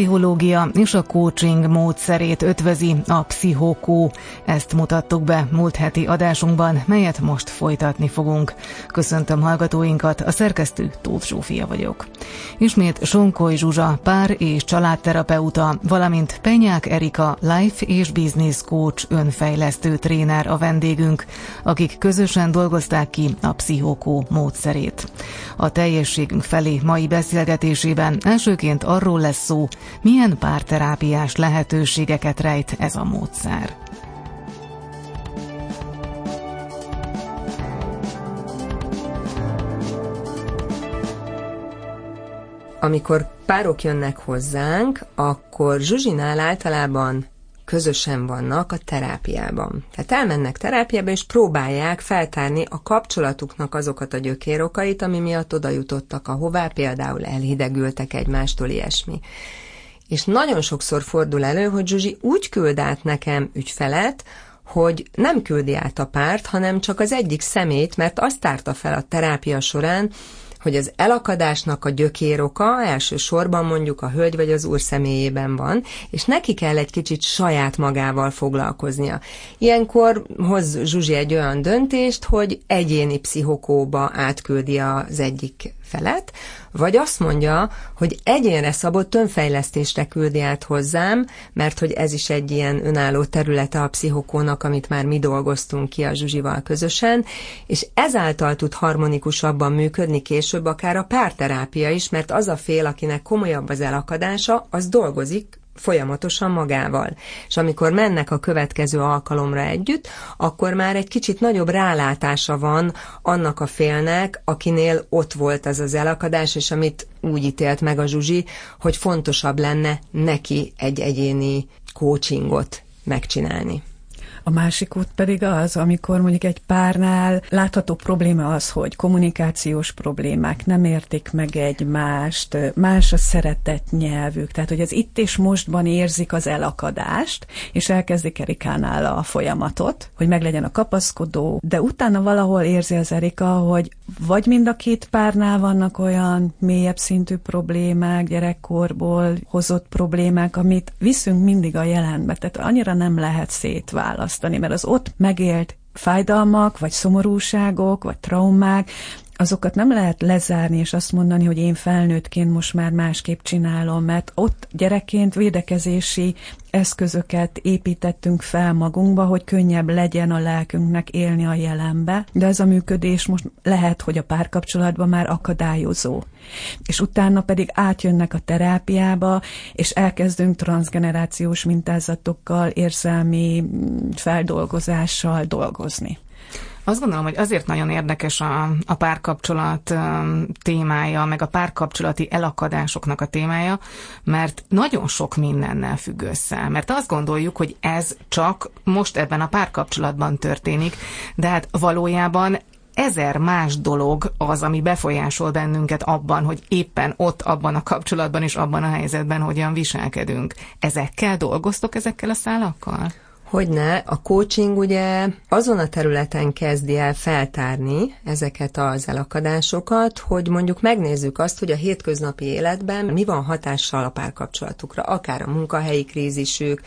Pszichológia és a coaching módszerét ötvözi a pszichokó. Ezt mutattuk be múlt heti adásunkban, melyet most folytatni fogunk. Köszöntöm hallgatóinkat, a szerkesztő Tóth Zsófia vagyok. Ismét Sonkoly Zsuzsa, pár és családterapeuta, valamint Penyák Erika, life és business coach, önfejlesztő tréner a vendégünk, akik közösen dolgozták ki a pszichokó módszerét. A teljességünk felé mai beszélgetésében elsőként arról lesz szó, milyen párterápiás lehetőségeket rejt ez a módszer. Amikor párok jönnek hozzánk, akkor Zsuzsinál általában közösen vannak a terápiában. Tehát elmennek terápiába, és próbálják feltárni a kapcsolatuknak azokat a gyökérokait, ami miatt oda jutottak ahová, például elhidegültek egymástól, ilyesmi. És nagyon sokszor fordul elő, hogy Zsuzsi úgy küld át nekem ügyfelet, hogy nem küldi át a párt, hanem csak az egyik szemét, mert azt tárta fel a terápia során, hogy az elakadásnak a gyökéroka elsősorban mondjuk a hölgy vagy az úr személyében van, és neki kell egy kicsit saját magával foglalkoznia. Ilyenkor hoz Zsuzsi egy olyan döntést, hogy egyéni pszichokóba átküldi az egyik felet, vagy azt mondja, hogy egyénre szabott önfejlesztésre küldi át hozzám, mert hogy ez is egy ilyen önálló területe a pszichokónak, amit már mi dolgoztunk ki a Zsuzsival közösen, és ezáltal tud harmonikusabban működni később akár a párterápia is, mert az a fél, akinek komolyabb az elakadása, az dolgozik folyamatosan magával. És amikor mennek a következő alkalomra együtt, akkor már egy kicsit nagyobb rálátása van annak a félnek, akinél ott volt az az elakadás, és amit úgy ítélt meg a Zsuzsi, hogy fontosabb lenne neki egy egyéni coachingot megcsinálni. A másik út pedig az, amikor mondjuk egy párnál látható probléma az, hogy kommunikációs problémák, nem értik meg egymást, más a szeretett nyelvük, tehát hogy az itt és mostban érzik az elakadást, és elkezdik Erikánál a folyamatot, hogy meglegyen a kapaszkodó, de utána valahol érzi az Erika, hogy vagy mind a két párnál vannak olyan mélyebb szintű problémák, gyerekkorból hozott problémák, amit viszünk mindig a jelenbe, tehát annyira nem lehet szétválasztani választani, mert az ott megélt fájdalmak, vagy szomorúságok, vagy traumák, azokat nem lehet lezárni, és azt mondani, hogy én felnőttként most már másképp csinálom, mert ott gyerekként védekezési eszközöket építettünk fel magunkba, hogy könnyebb legyen a lelkünknek élni a jelenbe, de ez a működés most lehet, hogy a párkapcsolatban már akadályozó. És utána pedig átjönnek a terápiába, és elkezdünk transgenerációs mintázatokkal, érzelmi feldolgozással dolgozni. Azt gondolom, hogy azért nagyon érdekes a, a párkapcsolat témája, meg a párkapcsolati elakadásoknak a témája, mert nagyon sok mindennel függ össze. Mert azt gondoljuk, hogy ez csak most ebben a párkapcsolatban történik, de hát valójában ezer más dolog az, ami befolyásol bennünket abban, hogy éppen ott, abban a kapcsolatban és abban a helyzetben hogyan viselkedünk. Ezekkel dolgoztok, ezekkel a szálakkal? Hogyne, a coaching ugye azon a területen kezdi el feltárni ezeket az elakadásokat, hogy mondjuk megnézzük azt, hogy a hétköznapi életben mi van hatással a párkapcsolatukra, akár a munkahelyi krízisük,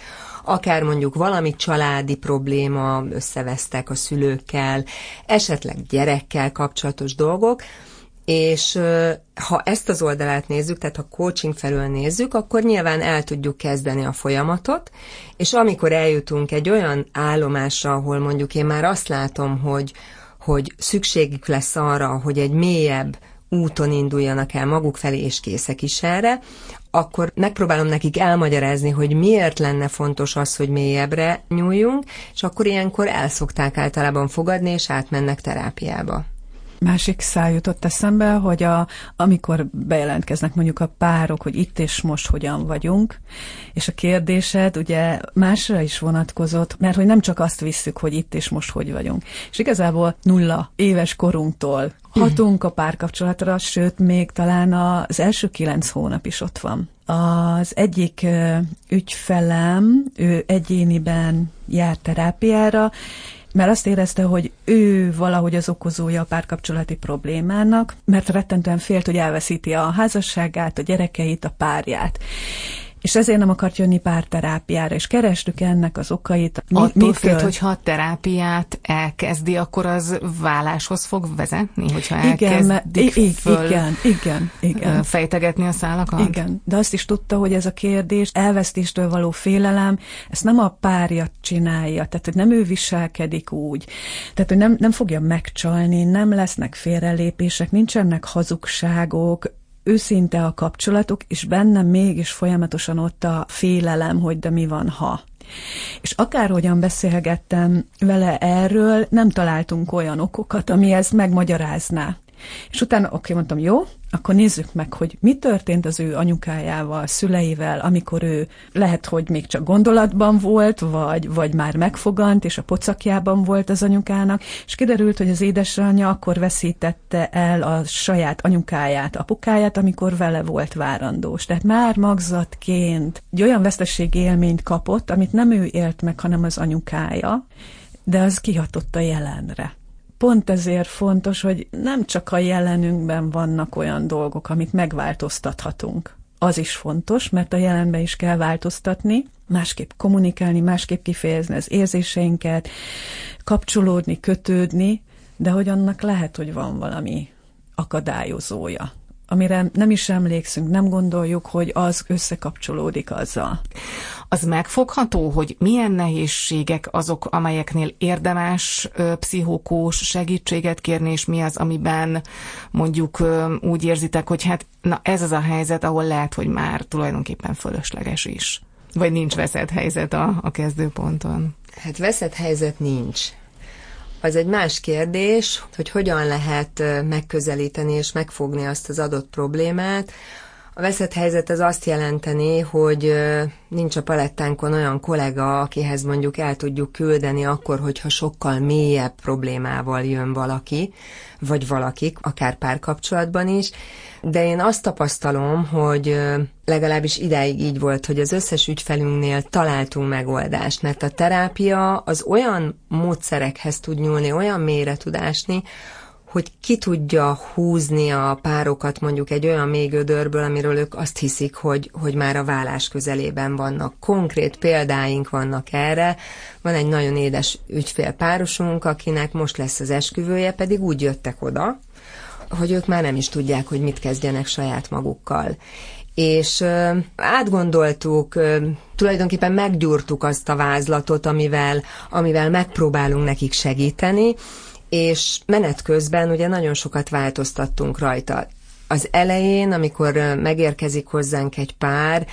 akár mondjuk valami családi probléma, összevesztek a szülőkkel, esetleg gyerekkel kapcsolatos dolgok, és ha ezt az oldalát nézzük, tehát ha coaching felől nézzük, akkor nyilván el tudjuk kezdeni a folyamatot, és amikor eljutunk egy olyan állomásra, ahol mondjuk én már azt látom, hogy, hogy szükségük lesz arra, hogy egy mélyebb úton induljanak el maguk felé, és készek is erre, akkor megpróbálom nekik elmagyarázni, hogy miért lenne fontos az, hogy mélyebbre nyúljunk, és akkor ilyenkor el szokták általában fogadni, és átmennek terápiába másik száj jutott eszembe, hogy a, amikor bejelentkeznek mondjuk a párok, hogy itt és most hogyan vagyunk, és a kérdésed ugye másra is vonatkozott, mert hogy nem csak azt visszük, hogy itt és most hogy vagyunk. És igazából nulla éves korunktól hatunk a párkapcsolatra, sőt, még talán az első kilenc hónap is ott van. Az egyik ügyfelem, ő egyéniben jár terápiára, mert azt érezte, hogy ő valahogy az okozója a párkapcsolati problémának, mert rettentően félt, hogy elveszíti a házasságát, a gyerekeit, a párját és ezért nem akart jönni párterápiára, és kerestük ennek az okait. Mi, Attól félt, hogyha a terápiát elkezdi, akkor az válláshoz fog vezetni, hogyha elkezdik igen, föl igen, igen, igen. fejtegetni a szálakat? Igen, de azt is tudta, hogy ez a kérdés, elvesztéstől való félelem, ezt nem a párja csinálja, tehát hogy nem ő viselkedik úgy, tehát hogy nem, nem fogja megcsalni, nem lesznek félrelépések, nincsenek hazugságok, őszinte a kapcsolatuk, és bennem mégis folyamatosan ott a félelem, hogy de mi van, ha. És akárhogyan beszélgettem vele erről, nem találtunk olyan okokat, ami ezt megmagyarázná. És utána, oké, mondtam, jó, akkor nézzük meg, hogy mi történt az ő anyukájával, szüleivel, amikor ő lehet, hogy még csak gondolatban volt, vagy, vagy már megfogant, és a pocakjában volt az anyukának, és kiderült, hogy az édesanyja akkor veszítette el a saját anyukáját, apukáját, amikor vele volt várandós. Tehát már magzatként egy olyan vesztességi élményt kapott, amit nem ő élt meg, hanem az anyukája, de az kihatott a jelenre pont ezért fontos, hogy nem csak a jelenünkben vannak olyan dolgok, amit megváltoztathatunk. Az is fontos, mert a jelenben is kell változtatni, másképp kommunikálni, másképp kifejezni az érzéseinket, kapcsolódni, kötődni, de hogy annak lehet, hogy van valami akadályozója amire nem is emlékszünk, nem gondoljuk, hogy az összekapcsolódik azzal. Az megfogható, hogy milyen nehézségek azok, amelyeknél érdemes pszichokós segítséget kérni, és mi az, amiben mondjuk úgy érzitek, hogy hát na ez az a helyzet, ahol lehet, hogy már tulajdonképpen fölösleges is. Vagy nincs veszett helyzet a, a kezdőponton? Hát veszett helyzet nincs. Az egy más kérdés, hogy hogyan lehet megközelíteni és megfogni azt az adott problémát. A veszett helyzet az azt jelenteni, hogy nincs a palettánkon olyan kollega, akihez mondjuk el tudjuk küldeni akkor, hogyha sokkal mélyebb problémával jön valaki, vagy valakik, akár párkapcsolatban is, de én azt tapasztalom, hogy legalábbis ideig így volt, hogy az összes ügyfelünknél találtunk megoldást, mert a terápia az olyan módszerekhez tud nyúlni, olyan mélyre tud ásni, hogy ki tudja húzni a párokat mondjuk egy olyan még gödörből, amiről ők azt hiszik, hogy, hogy már a vállás közelében vannak. Konkrét példáink vannak erre. Van egy nagyon édes ügyfélpárosunk, akinek most lesz az esküvője, pedig úgy jöttek oda, hogy ők már nem is tudják, hogy mit kezdjenek saját magukkal. És átgondoltuk, tulajdonképpen meggyúrtuk azt a vázlatot, amivel, amivel megpróbálunk nekik segíteni, és menet közben ugye nagyon sokat változtattunk rajta. Az elején, amikor megérkezik hozzánk egy pár,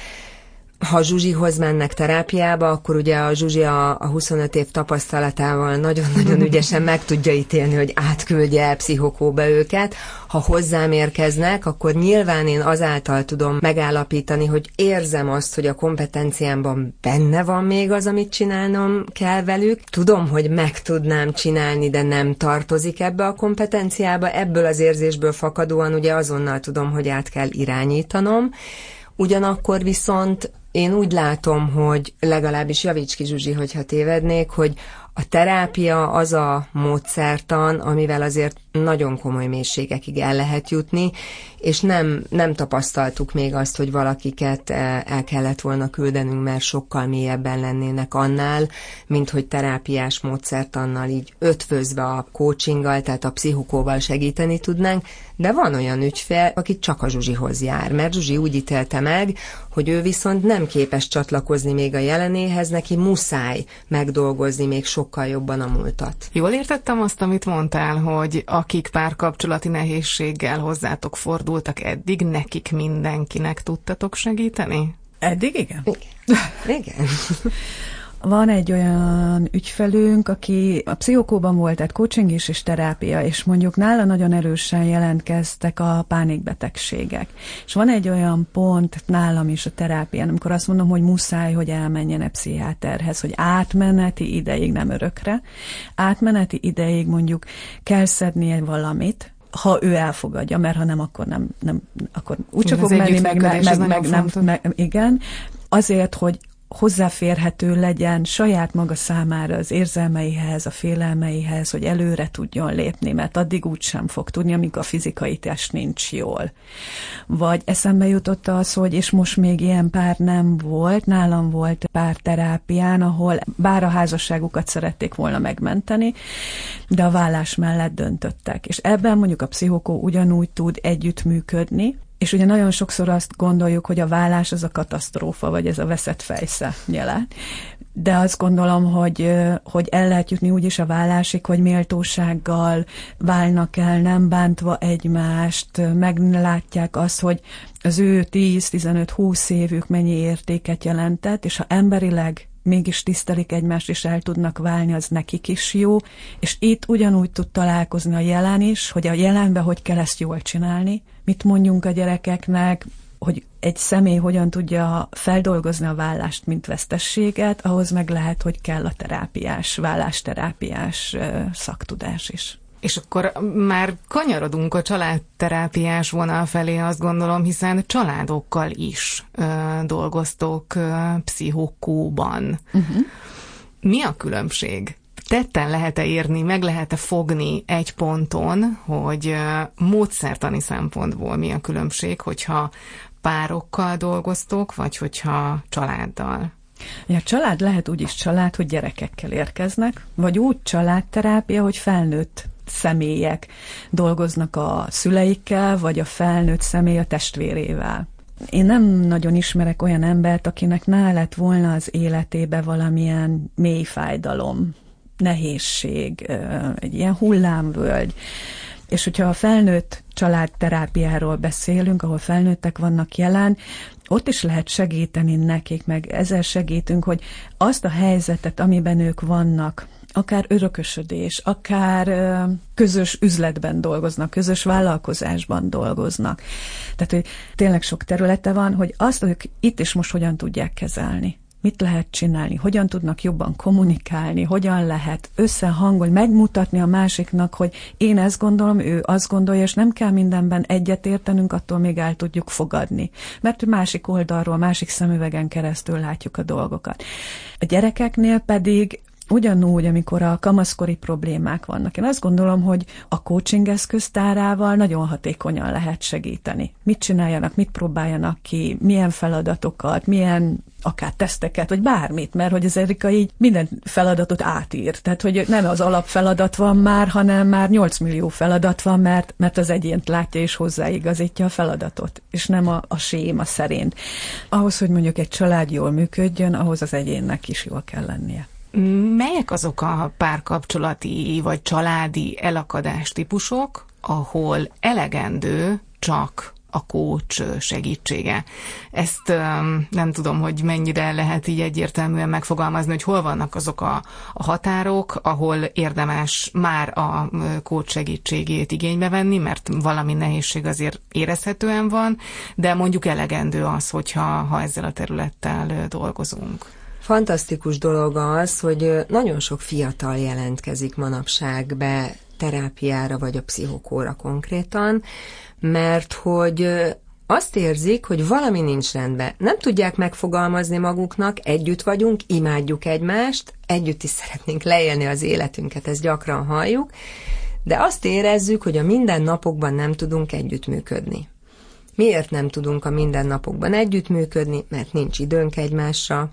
ha Zsuzsihoz mennek terápiába, akkor ugye a Zsuzsi a, a 25 év tapasztalatával nagyon-nagyon ügyesen meg tudja ítélni, hogy átküldje pszichokóba őket. Ha hozzám érkeznek, akkor nyilván én azáltal tudom megállapítani, hogy érzem azt, hogy a kompetenciámban benne van még az, amit csinálnom kell velük. Tudom, hogy meg tudnám csinálni, de nem tartozik ebbe a kompetenciába. Ebből az érzésből fakadóan ugye azonnal tudom, hogy át kell irányítanom. Ugyanakkor viszont én úgy látom, hogy legalábbis javíts ki Zsuzsi, hogyha tévednék, hogy a terápia az a módszertan, amivel azért nagyon komoly mélységekig el lehet jutni, és nem, nem tapasztaltuk még azt, hogy valakiket eh, el kellett volna küldenünk, mert sokkal mélyebben lennének annál, mint hogy terápiás módszertannal így ötvözve a coachinggal, tehát a pszichokóval segíteni tudnánk, de van olyan ügyfél, aki csak a Zsuzsihoz jár, mert Zsuzsi úgy ítélte meg, hogy ő viszont nem képes csatlakozni még a jelenéhez, neki muszáj megdolgozni még sokkal jobban a múltat. Jól értettem azt, amit mondtál, hogy akik párkapcsolati nehézséggel hozzátok fordultak eddig, nekik mindenkinek tudtatok segíteni? Eddig igen. Igen. igen. Van egy olyan ügyfelünk, aki a pszichokóban volt, tehát coaching is és terápia, és mondjuk nála nagyon erősen jelentkeztek a pánikbetegségek. És van egy olyan pont nálam is a terápián, amikor azt mondom, hogy muszáj, hogy elmenjen a pszichiáterhez, hogy átmeneti ideig, nem örökre, átmeneti ideig mondjuk kell szednie valamit, ha ő elfogadja, mert ha nem, akkor nem, nem akkor úgy csak fog menni, meg, meg, meg, meg nem, meg, igen, azért, hogy hozzáférhető legyen saját maga számára az érzelmeihez, a félelmeihez, hogy előre tudjon lépni, mert addig úgy sem fog tudni, amíg a fizikai test nincs jól. Vagy eszembe jutott az, hogy és most még ilyen pár nem volt, nálam volt pár terápián, ahol bár a házasságukat szerették volna megmenteni, de a vállás mellett döntöttek. És ebben mondjuk a pszichokó ugyanúgy tud együttműködni, és ugye nagyon sokszor azt gondoljuk, hogy a vállás az a katasztrófa, vagy ez a veszett fejsze nyele. De azt gondolom, hogy, hogy el lehet jutni úgy is a vállásig, hogy méltósággal válnak el, nem bántva egymást, meglátják azt, hogy az ő 10-15-20 évük mennyi értéket jelentett, és ha emberileg mégis tisztelik egymást, és el tudnak válni, az nekik is jó, és itt ugyanúgy tud találkozni a jelen is, hogy a jelenben hogy kell ezt jól csinálni, mit mondjunk a gyerekeknek, hogy egy személy hogyan tudja feldolgozni a vállást, mint vesztességet, ahhoz meg lehet, hogy kell a terápiás, vállásterápiás szaktudás is. És akkor már kanyarodunk a családterápiás vonal felé, azt gondolom, hiszen családokkal is ö, dolgoztok ö, pszichokóban. Uh-huh. Mi a különbség? Tetten lehet-e érni, meg lehet-e fogni egy ponton, hogy módszertani szempontból mi a különbség, hogyha párokkal dolgoztok, vagy hogyha családdal? A család lehet úgy is család, hogy gyerekekkel érkeznek, vagy úgy családterápia, hogy felnőtt személyek dolgoznak a szüleikkel, vagy a felnőtt személy a testvérével. Én nem nagyon ismerek olyan embert, akinek ne lett volna az életébe valamilyen mély fájdalom, nehézség, egy ilyen hullámvölgy. És hogyha a felnőtt családterápiáról beszélünk, ahol felnőttek vannak jelen, ott is lehet segíteni nekik, meg ezzel segítünk, hogy azt a helyzetet, amiben ők vannak, akár örökösödés, akár közös üzletben dolgoznak, közös vállalkozásban dolgoznak. Tehát, hogy tényleg sok területe van, hogy azt ők itt és most hogyan tudják kezelni mit lehet csinálni, hogyan tudnak jobban kommunikálni, hogyan lehet összehangolni, megmutatni a másiknak, hogy én ezt gondolom, ő azt gondolja, és nem kell mindenben egyetértenünk, attól még el tudjuk fogadni. Mert másik oldalról, másik szemüvegen keresztül látjuk a dolgokat. A gyerekeknél pedig ugyanúgy, amikor a kamaszkori problémák vannak. Én azt gondolom, hogy a coaching eszköztárával nagyon hatékonyan lehet segíteni. Mit csináljanak, mit próbáljanak ki, milyen feladatokat, milyen akár teszteket, vagy bármit, mert hogy az Erika így minden feladatot átír. Tehát, hogy nem az alapfeladat van már, hanem már 8 millió feladat van, mert, mert az egyént látja és hozzáigazítja a feladatot, és nem a, a séma szerint. Ahhoz, hogy mondjuk egy család jól működjön, ahhoz az egyénnek is jól kell lennie. Melyek azok a párkapcsolati vagy családi elakadás típusok, ahol elegendő csak a kócs segítsége. Ezt nem tudom, hogy mennyire lehet így egyértelműen megfogalmazni, hogy hol vannak azok a, a határok, ahol érdemes már a kócs segítségét igénybe venni, mert valami nehézség azért érezhetően van, de mondjuk elegendő az, hogyha ha ezzel a területtel dolgozunk. Fantasztikus dolog az, hogy nagyon sok fiatal jelentkezik manapság be terápiára vagy a pszichokóra konkrétan, mert hogy azt érzik, hogy valami nincs rendben. Nem tudják megfogalmazni maguknak, együtt vagyunk, imádjuk egymást, együtt is szeretnénk leélni az életünket, ezt gyakran halljuk, de azt érezzük, hogy a mindennapokban nem tudunk együttműködni. Miért nem tudunk a mindennapokban együttműködni? Mert nincs időnk egymásra,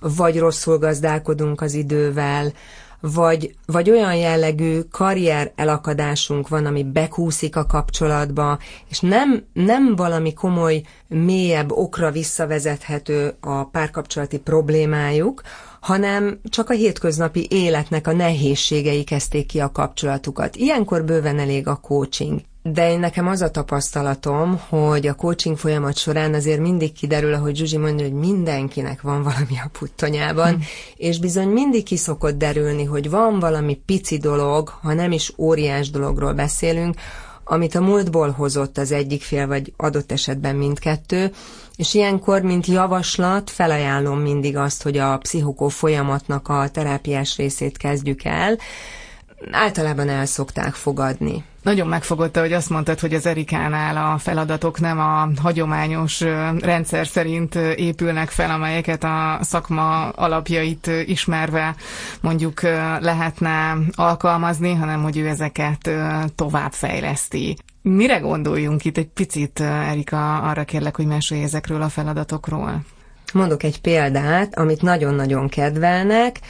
vagy rosszul gazdálkodunk az idővel, vagy, vagy olyan jellegű karrier elakadásunk van, ami bekúszik a kapcsolatba, és nem, nem valami komoly, mélyebb okra visszavezethető a párkapcsolati problémájuk, hanem csak a hétköznapi életnek a nehézségei kezdték ki a kapcsolatukat. Ilyenkor bőven elég a coaching. De én nekem az a tapasztalatom, hogy a coaching folyamat során azért mindig kiderül, ahogy Zsuzsi mondja, hogy mindenkinek van valami a puttonyában, és bizony mindig ki szokott derülni, hogy van valami pici dolog, ha nem is óriás dologról beszélünk, amit a múltból hozott az egyik fél, vagy adott esetben mindkettő, és ilyenkor, mint javaslat, felajánlom mindig azt, hogy a pszichokó folyamatnak a terápiás részét kezdjük el, általában el szokták fogadni. Nagyon megfogott, hogy azt mondtad, hogy az Erikánál a feladatok nem a hagyományos rendszer szerint épülnek fel, amelyeket a szakma alapjait ismerve mondjuk lehetne alkalmazni, hanem hogy ő ezeket továbbfejleszti. Mire gondoljunk itt egy picit, Erika, arra kérlek, hogy mesélj ezekről a feladatokról. Mondok egy példát, amit nagyon-nagyon kedvelnek.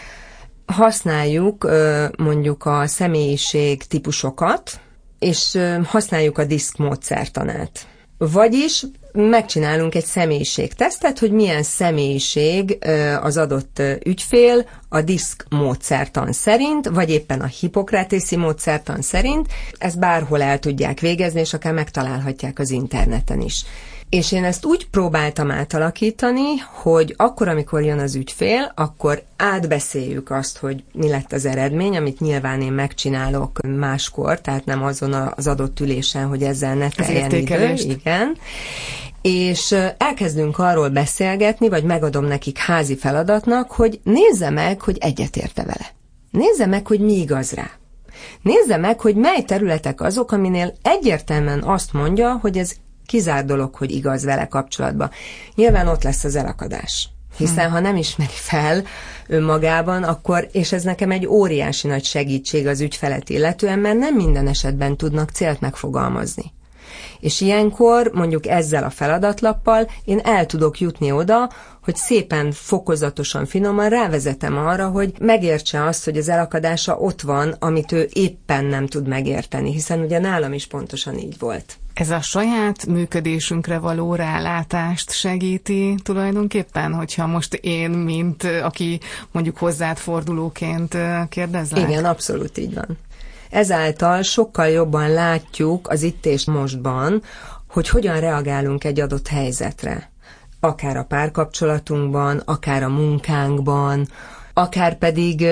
Használjuk mondjuk a személyiség típusokat, és használjuk a diszk módszertanát. Vagyis megcsinálunk egy személyiségtesztet, hogy milyen személyiség az adott ügyfél a diszk módszertan szerint, vagy éppen a hipokratészi módszertan szerint. Ezt bárhol el tudják végezni, és akár megtalálhatják az interneten is. És én ezt úgy próbáltam átalakítani, hogy akkor, amikor jön az ügyfél, akkor átbeszéljük azt, hogy mi lett az eredmény, amit nyilván én megcsinálok máskor, tehát nem azon az adott ülésen, hogy ezzel ne teljen idő. Igen. És elkezdünk arról beszélgetni, vagy megadom nekik házi feladatnak, hogy nézze meg, hogy egyetérte vele. Nézze meg, hogy mi igaz rá. Nézze meg, hogy mely területek azok, aminél egyértelműen azt mondja, hogy ez kizár dolog, hogy igaz vele kapcsolatban. Nyilván ott lesz az elakadás. Hiszen ha nem ismeri fel önmagában, akkor, és ez nekem egy óriási nagy segítség az ügyfelet illetően, mert nem minden esetben tudnak célt megfogalmazni. És ilyenkor mondjuk ezzel a feladatlappal én el tudok jutni oda, hogy szépen, fokozatosan, finoman rávezetem arra, hogy megértse azt, hogy az elakadása ott van, amit ő éppen nem tud megérteni, hiszen ugye nálam is pontosan így volt. Ez a saját működésünkre való rálátást segíti tulajdonképpen, hogyha most én, mint aki mondjuk hozzád fordulóként kérdezlek? Igen, abszolút így van. Ezáltal sokkal jobban látjuk az itt és mostban, hogy hogyan reagálunk egy adott helyzetre. Akár a párkapcsolatunkban, akár a munkánkban, akár pedig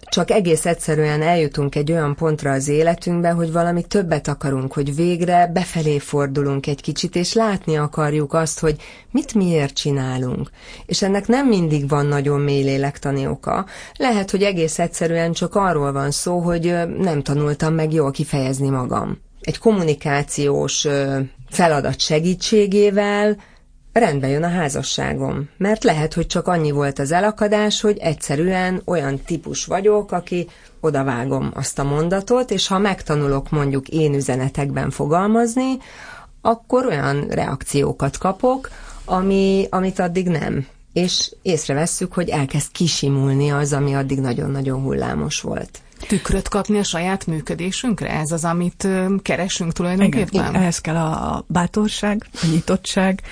csak egész egyszerűen eljutunk egy olyan pontra az életünkbe, hogy valami többet akarunk, hogy végre befelé fordulunk egy kicsit, és látni akarjuk azt, hogy mit miért csinálunk. És ennek nem mindig van nagyon mély lélektani oka. Lehet, hogy egész egyszerűen csak arról van szó, hogy nem tanultam meg jól kifejezni magam. Egy kommunikációs feladat segítségével rendbe jön a házasságom. Mert lehet, hogy csak annyi volt az elakadás, hogy egyszerűen olyan típus vagyok, aki odavágom azt a mondatot, és ha megtanulok mondjuk én üzenetekben fogalmazni, akkor olyan reakciókat kapok, ami, amit addig nem. És észrevesszük, hogy elkezd kisimulni az, ami addig nagyon-nagyon hullámos volt tükröt kapni a saját működésünkre? Ez az, amit keresünk tulajdonképpen? Igen, ehhez kell a bátorság, a nyitottság,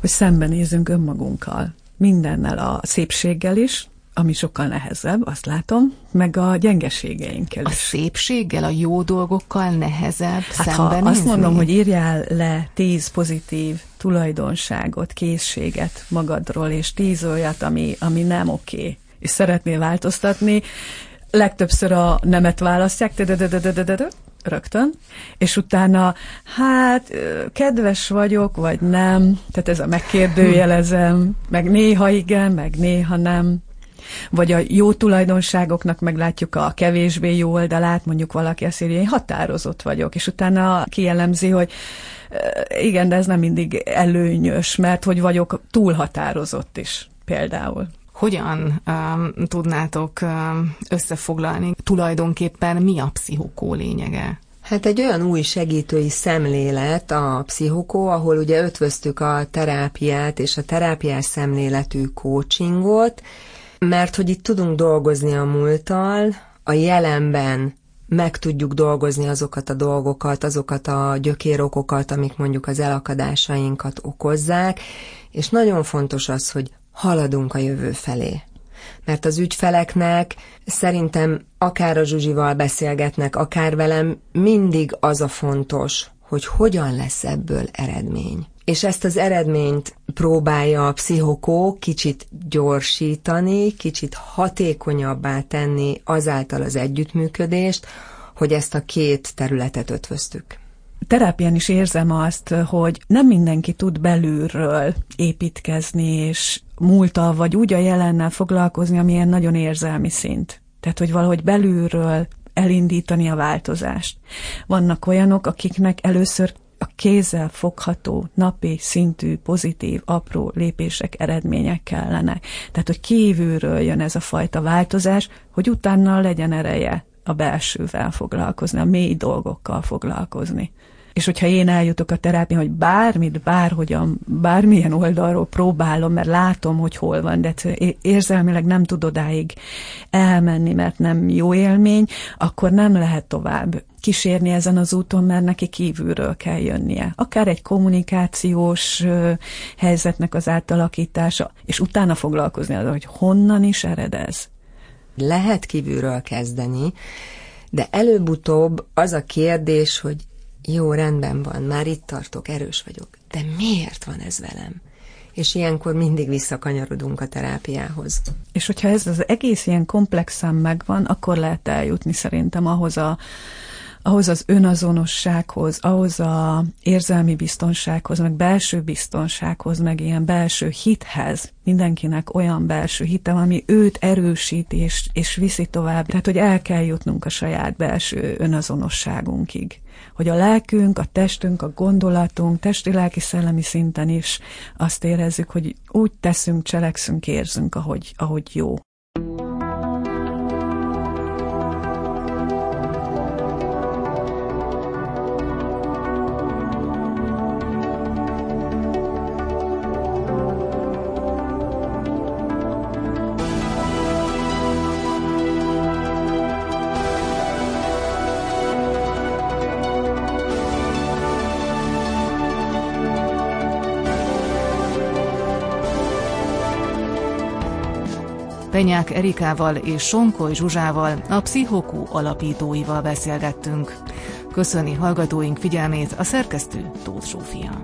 hogy szembenézünk önmagunkkal. Mindennel a szépséggel is, ami sokkal nehezebb, azt látom, meg a gyengeségeinkkel is. A szépséggel, a jó dolgokkal nehezebb hát ha azt mondom, hogy írjál le tíz pozitív tulajdonságot, készséget magadról, és tíz olyat, ami, ami nem oké, és szeretnél változtatni, legtöbbször a nemet választják, rögtön, és utána, hát, kedves vagyok, vagy nem, tehát ez a megkérdőjelezem, meg néha igen, meg néha nem, vagy a jó tulajdonságoknak meglátjuk a kevésbé jó oldalát, mondjuk valaki azt írja, én határozott vagyok, és utána kijellemzi, hogy igen, de ez nem mindig előnyös, mert hogy vagyok túl határozott is például. Hogyan um, tudnátok um, összefoglalni tulajdonképpen mi a pszichokó lényege? Hát egy olyan új segítői szemlélet a pszichokó, ahol ugye ötvöztük a terápiát és a terápiás szemléletű coachingot, mert hogy itt tudunk dolgozni a múlttal, a jelenben meg tudjuk dolgozni azokat a dolgokat, azokat a gyökérokokat, amik mondjuk az elakadásainkat okozzák, és nagyon fontos az, hogy haladunk a jövő felé. Mert az ügyfeleknek szerintem akár a Zsuzsival beszélgetnek, akár velem, mindig az a fontos, hogy hogyan lesz ebből eredmény. És ezt az eredményt próbálja a pszichokó kicsit gyorsítani, kicsit hatékonyabbá tenni azáltal az együttműködést, hogy ezt a két területet ötvöztük terápián is érzem azt, hogy nem mindenki tud belülről építkezni, és múltal vagy úgy a jelennel foglalkozni, amilyen nagyon érzelmi szint. Tehát, hogy valahogy belülről elindítani a változást. Vannak olyanok, akiknek először a kézzel fogható, napi szintű, pozitív, apró lépések, eredmények kellene. Tehát, hogy kívülről jön ez a fajta változás, hogy utána legyen ereje a belsővel foglalkozni, a mély dolgokkal foglalkozni. És hogyha én eljutok a terápia, hogy bármit, bárhogyan, bármilyen oldalról próbálom, mert látom, hogy hol van, de érzelmileg nem tud odáig elmenni, mert nem jó élmény, akkor nem lehet tovább kísérni ezen az úton, mert neki kívülről kell jönnie. Akár egy kommunikációs helyzetnek az átalakítása, és utána foglalkozni az, hogy honnan is ered ez. Lehet kívülről kezdeni, de előbb-utóbb az a kérdés, hogy jó, rendben van, már itt tartok, erős vagyok, de miért van ez velem? És ilyenkor mindig visszakanyarodunk a terápiához. És hogyha ez az egész ilyen komplexen megvan, akkor lehet eljutni szerintem ahhoz a ahhoz az önazonossághoz, ahhoz a érzelmi biztonsághoz, meg belső biztonsághoz, meg ilyen belső hithez, mindenkinek olyan belső hite, ami őt erősít és, és viszi tovább. Tehát, hogy el kell jutnunk a saját belső önazonosságunkig. Hogy a lelkünk, a testünk, a gondolatunk, testi, lelki, szellemi szinten is azt érezzük, hogy úgy teszünk, cselekszünk, érzünk, ahogy, ahogy jó. Penyák Erikával és Sonkoly Zsuzsával, a Pszichokú alapítóival beszélgettünk. Köszöni hallgatóink figyelmét a szerkesztő Tóth Zsófia.